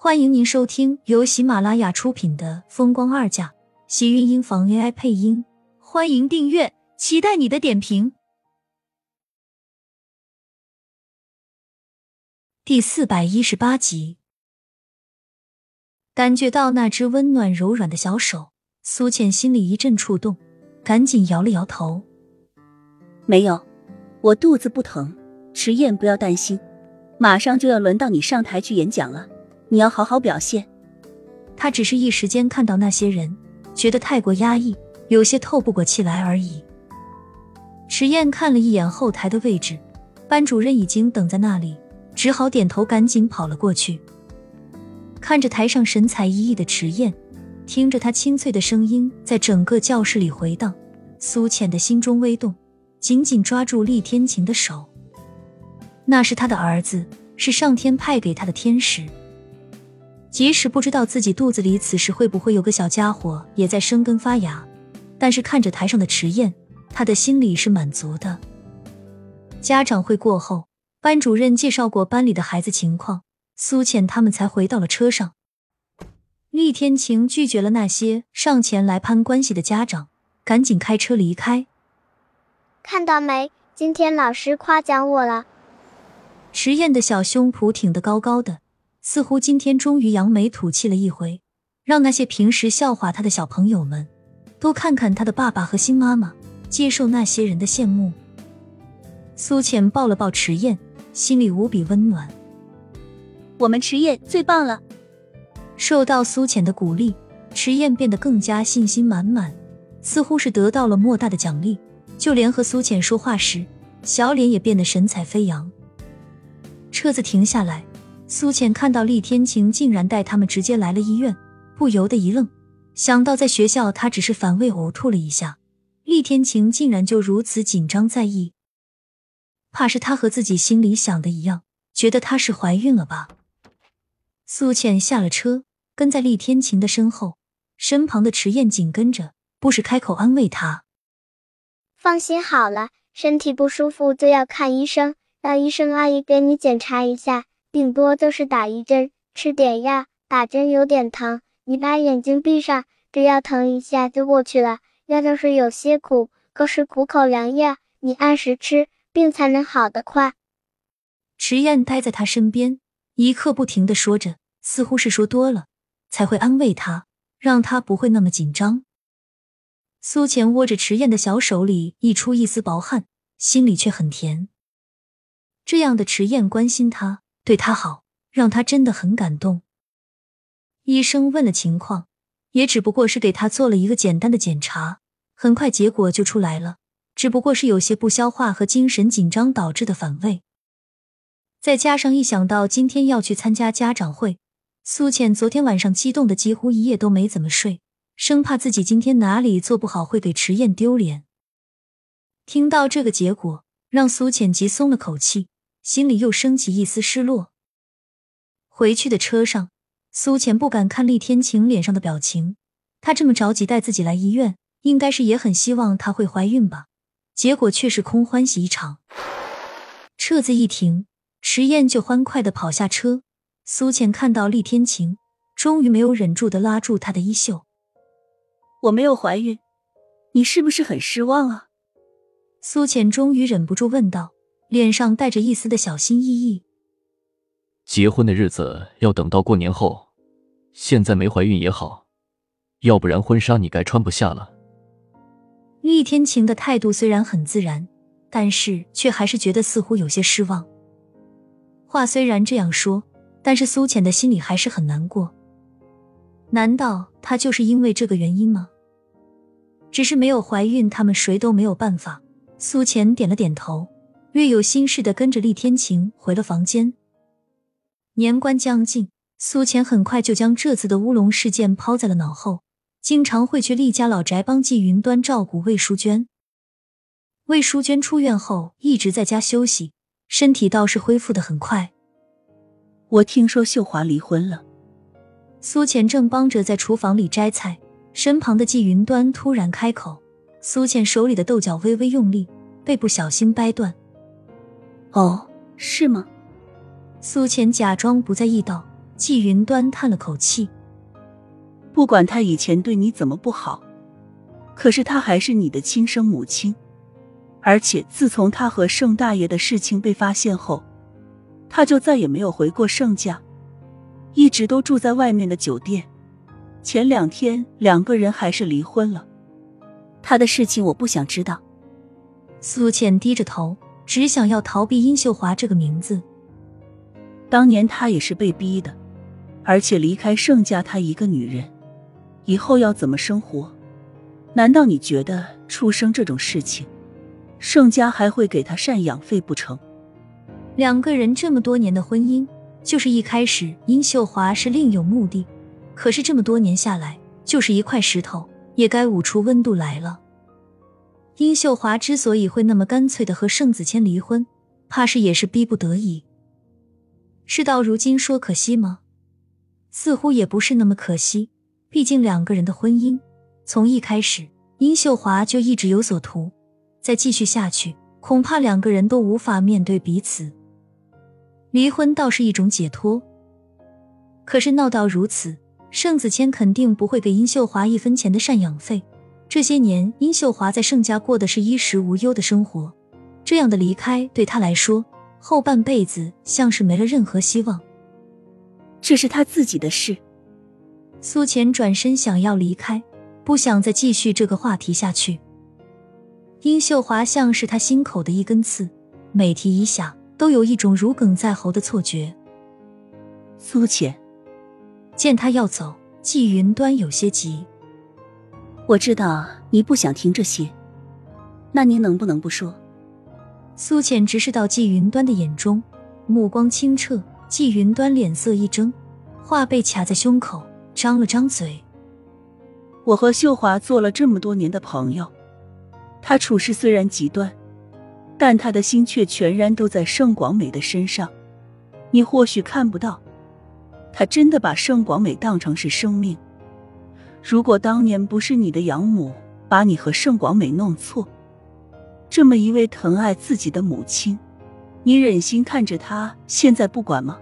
欢迎您收听由喜马拉雅出品的《风光二嫁》，喜运音房 AI 配音。欢迎订阅，期待你的点评。第四百一十八集，感觉到那只温暖柔软的小手，苏倩心里一阵触动，赶紧摇了摇头：“没有，我肚子不疼。迟燕，不要担心，马上就要轮到你上台去演讲了，你要好好表现。”他只是一时间看到那些人，觉得太过压抑，有些透不过气来而已。迟燕看了一眼后台的位置，班主任已经等在那里。只好点头，赶紧跑了过去。看着台上神采奕奕的迟燕，听着他清脆的声音在整个教室里回荡，苏浅的心中微动，紧紧抓住厉天晴的手。那是他的儿子，是上天派给他的天使。即使不知道自己肚子里此时会不会有个小家伙也在生根发芽，但是看着台上的迟燕，他的心里是满足的。家长会过后。班主任介绍过班里的孩子情况，苏浅他们才回到了车上。厉天晴拒绝了那些上前来攀关系的家长，赶紧开车离开。看到没？今天老师夸奖我了。迟燕的小胸脯挺得高高的，似乎今天终于扬眉吐气了一回，让那些平时笑话他的小朋友们都看看他的爸爸和新妈妈，接受那些人的羡慕。苏浅抱了抱迟燕。心里无比温暖。我们迟燕最棒了。受到苏浅的鼓励，迟燕变得更加信心满满，似乎是得到了莫大的奖励。就连和苏浅说话时，小脸也变得神采飞扬。车子停下来，苏浅看到厉天晴竟然带他们直接来了医院，不由得一愣。想到在学校他只是反胃呕吐了一下，厉天晴竟然就如此紧张在意。怕是他和自己心里想的一样，觉得她是怀孕了吧？苏浅下了车，跟在厉天晴的身后，身旁的迟燕紧跟着，不时开口安慰他：“放心好了，身体不舒服就要看医生，让医生阿姨给你检查一下，顶多就是打一针，吃点药。打针有点疼，你把眼睛闭上，只要疼一下就过去了。药就是有些苦，可是苦口良药，你按时吃。”病才能好得快。迟燕待在他身边，一刻不停的说着，似乎是说多了才会安慰他，让他不会那么紧张。苏浅握着迟燕的小手里溢出一丝薄汗，心里却很甜。这样的迟燕关心他，对他好，让他真的很感动。医生问了情况，也只不过是给他做了一个简单的检查，很快结果就出来了。只不过是有些不消化和精神紧张导致的反胃，再加上一想到今天要去参加家长会，苏浅昨天晚上激动的几乎一夜都没怎么睡，生怕自己今天哪里做不好会给迟燕丢脸。听到这个结果，让苏浅急松了口气，心里又升起一丝失落。回去的车上，苏浅不敢看厉天晴脸上的表情，他这么着急带自己来医院，应该是也很希望她会怀孕吧。结果却是空欢喜一场。车子一停，迟燕就欢快的跑下车。苏浅看到厉天晴，终于没有忍住的拉住他的衣袖：“我没有怀孕，你是不是很失望啊？”苏浅终于忍不住问道，脸上带着一丝的小心翼翼：“结婚的日子要等到过年后，现在没怀孕也好，要不然婚纱你该穿不下了。”厉天晴的态度虽然很自然，但是却还是觉得似乎有些失望。话虽然这样说，但是苏浅的心里还是很难过。难道他就是因为这个原因吗？只是没有怀孕，他们谁都没有办法。苏浅点了点头，略有心事的跟着厉天晴回了房间。年关将近，苏浅很快就将这次的乌龙事件抛在了脑后。经常会去厉家老宅帮季云端照顾魏淑娟。魏淑娟出院后一直在家休息，身体倒是恢复的很快。我听说秀华离婚了。苏浅正帮着在厨房里摘菜，身旁的季云端突然开口，苏浅手里的豆角微微用力，被不小心掰断。哦，是吗？苏浅假装不在意道，季云端叹了口气，不管他以前对你怎么不好，可是他还是你的亲生母亲。而且自从他和盛大爷的事情被发现后，他就再也没有回过盛家，一直都住在外面的酒店。前两天两个人还是离婚了。他的事情我不想知道。苏倩低着头，只想要逃避殷秀华这个名字。当年他也是被逼的，而且离开盛家，她一个女人，以后要怎么生活？难道你觉得出生这种事情？盛家还会给他赡养费不成？两个人这么多年的婚姻，就是一开始殷秀华是另有目的，可是这么多年下来，就是一块石头也该捂出温度来了。殷秀华之所以会那么干脆的和盛子谦离婚，怕是也是逼不得已。事到如今说可惜吗？似乎也不是那么可惜，毕竟两个人的婚姻从一开始，殷秀华就一直有所图。再继续下去，恐怕两个人都无法面对彼此。离婚倒是一种解脱，可是闹到如此，盛子谦肯定不会给殷秀华一分钱的赡养费。这些年，殷秀华在盛家过的是衣食无忧的生活，这样的离开对她来说，后半辈子像是没了任何希望。这是他自己的事。苏浅转身想要离开，不想再继续这个话题下去。殷秀华像是他心口的一根刺，每提一下都有一种如鲠在喉的错觉。苏浅见他要走，季云端有些急。我知道你不想听这些，那您能不能不说？苏浅直视到季云端的眼中，目光清澈。季云端脸色一怔，话被卡在胸口，张了张嘴。我和秀华做了这么多年的朋友。他处事虽然极端，但他的心却全然都在盛广美的身上。你或许看不到，他真的把盛广美当成是生命。如果当年不是你的养母把你和盛广美弄错，这么一位疼爱自己的母亲，你忍心看着她现在不管吗？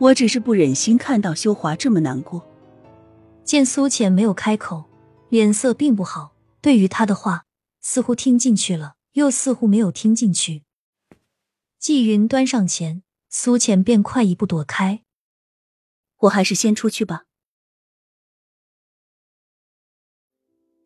我只是不忍心看到修华这么难过。见苏浅没有开口，脸色并不好。对于他的话。似乎听进去了，又似乎没有听进去。季云端上前，苏浅便快一步躲开。我还是先出去吧。